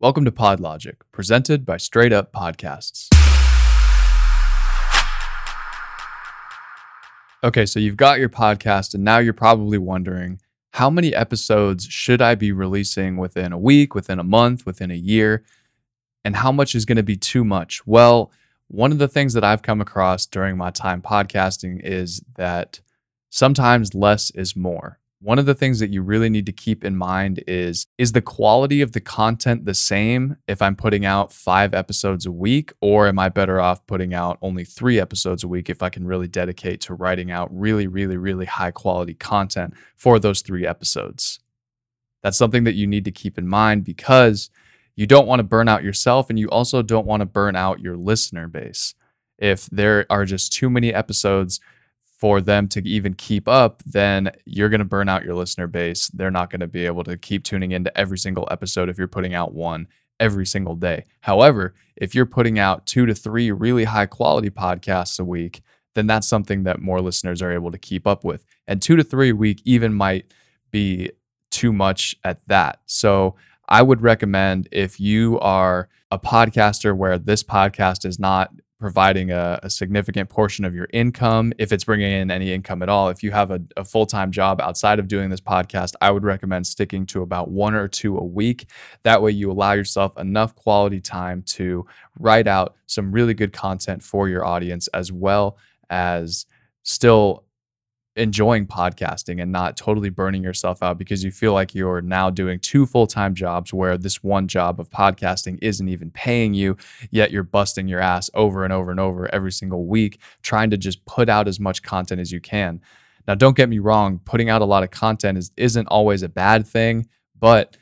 Welcome to PodLogic, presented by Straight Up Podcasts. Okay, so you've got your podcast, and now you're probably wondering how many episodes should I be releasing within a week, within a month, within a year, and how much is going to be too much? Well, one of the things that I've come across during my time podcasting is that sometimes less is more one of the things that you really need to keep in mind is is the quality of the content the same if I'm putting out 5 episodes a week or am I better off putting out only 3 episodes a week if I can really dedicate to writing out really really really high quality content for those 3 episodes. That's something that you need to keep in mind because you don't want to burn out yourself and you also don't want to burn out your listener base. If there are just too many episodes for them to even keep up, then you're going to burn out your listener base. They're not going to be able to keep tuning into every single episode if you're putting out one every single day. However, if you're putting out two to three really high quality podcasts a week, then that's something that more listeners are able to keep up with. And two to three a week even might be too much at that. So I would recommend if you are a podcaster where this podcast is not providing a, a, significant portion of your income, if it's bringing in any income at all. If you have a, a full time job outside of doing this podcast, I would recommend sticking to about one or two a week. That way, you allow yourself enough quality time to write out some really good content for your audience, as well as still enjoying podcasting and not totally burning yourself out because you feel like you're now doing two full-time jobs where this one job of podcasting isn't even paying you yet you're busting your ass over and over and over every single week trying to just put out as much content as you can. Now don't get me wrong putting out a lot of content is, isn't always a bad thing but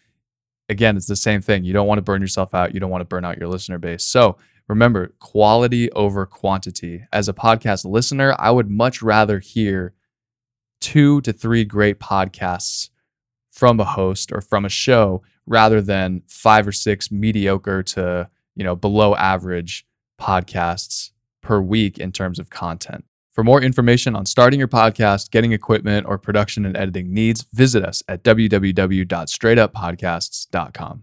again it's the same thing. You don't want to burn yourself out you don't want to burn out your listener base. So remember quality over quantity. As a podcast listener i would much rather hear two to three great podcasts from a host or from a show rather than five or six mediocre to you know below average podcasts per week in terms of content. For more information on starting your podcast, getting equipment, or production and editing needs, visit us at www.straightuppodcasts.com.